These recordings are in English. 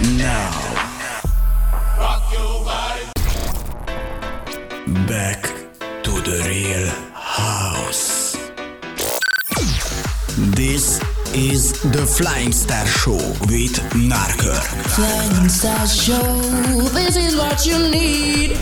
Now. Back to the real house. This is the Flying Star Show with Norker. Flying Star Show, this is what you need.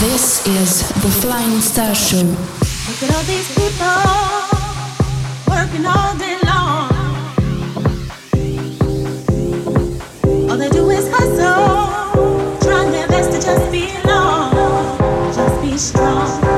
Is the Flying Star Show. Look at all these people working all day long. All they do is hustle, trying their best to just be alone, just be strong.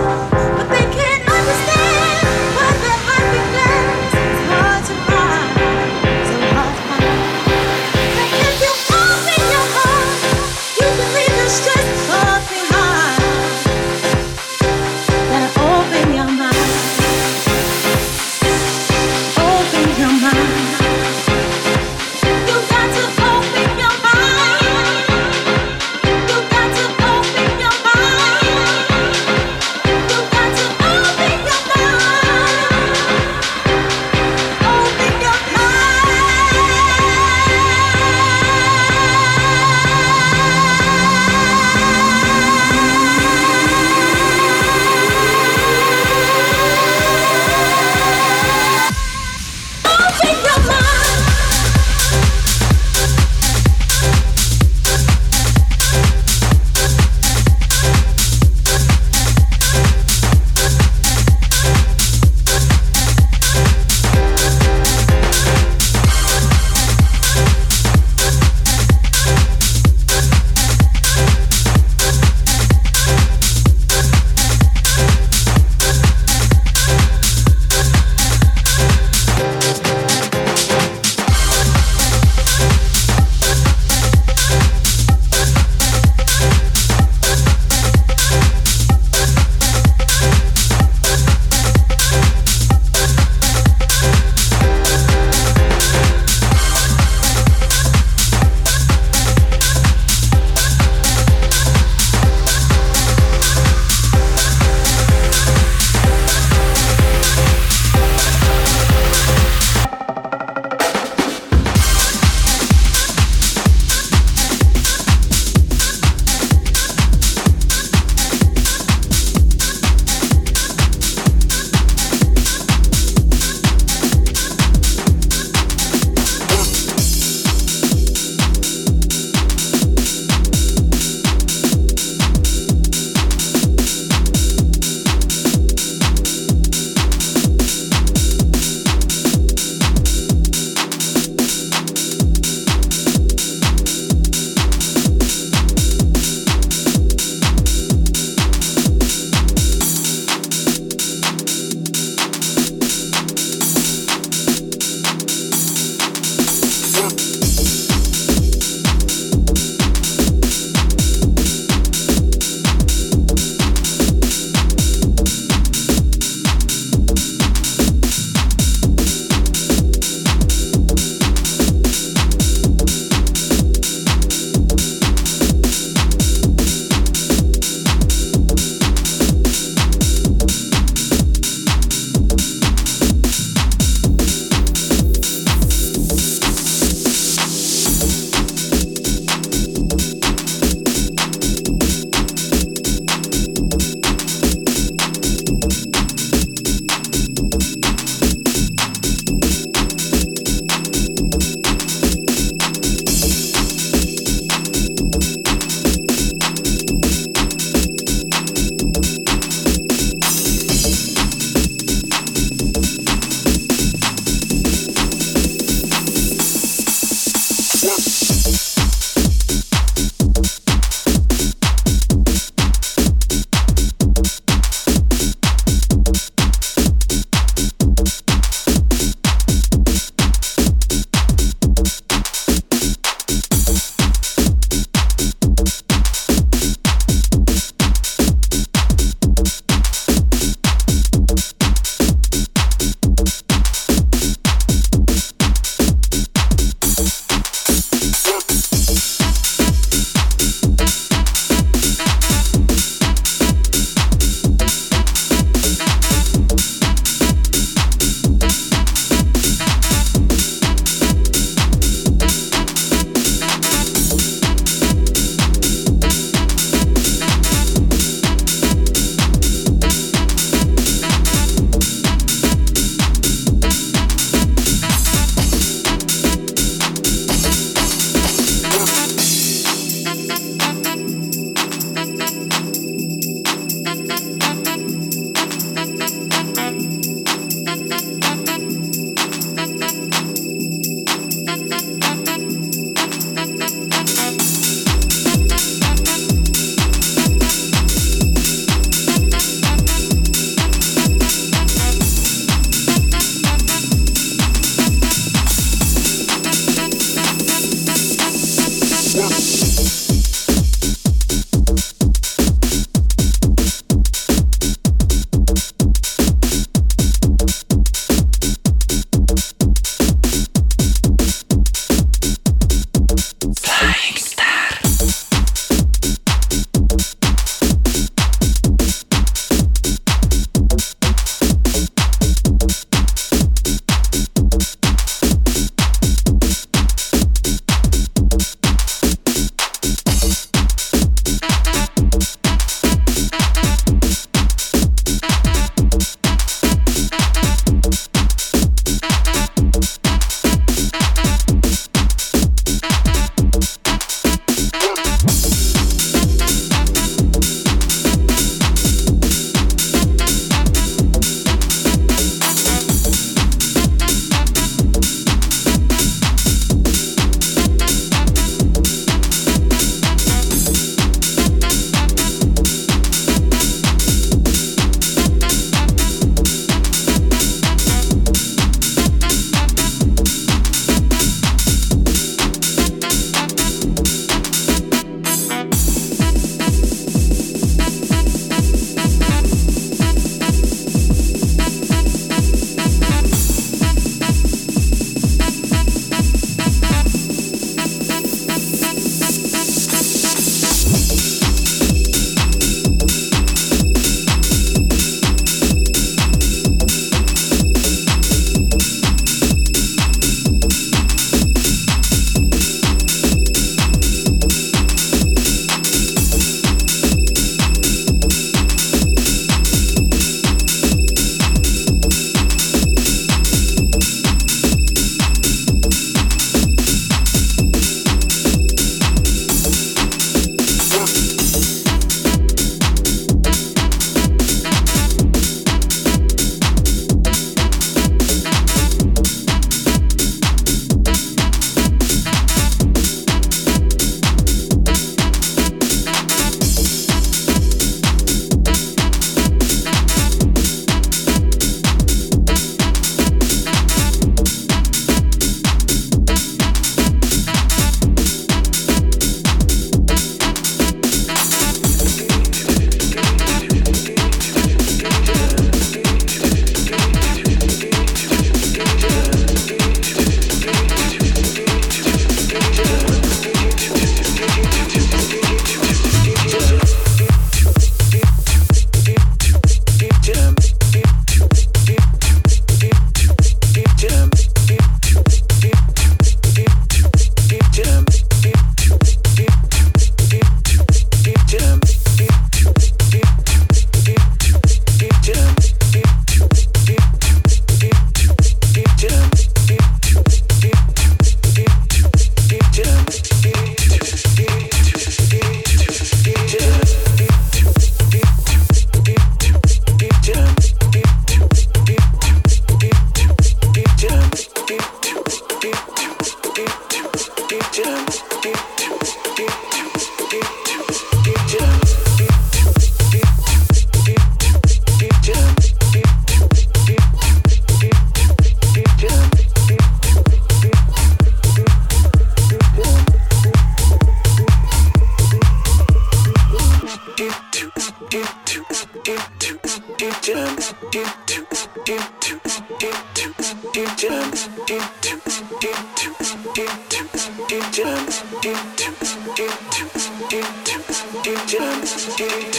Jam, jam, jam, jam,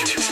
jam,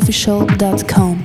Official.com.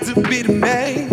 to be the man.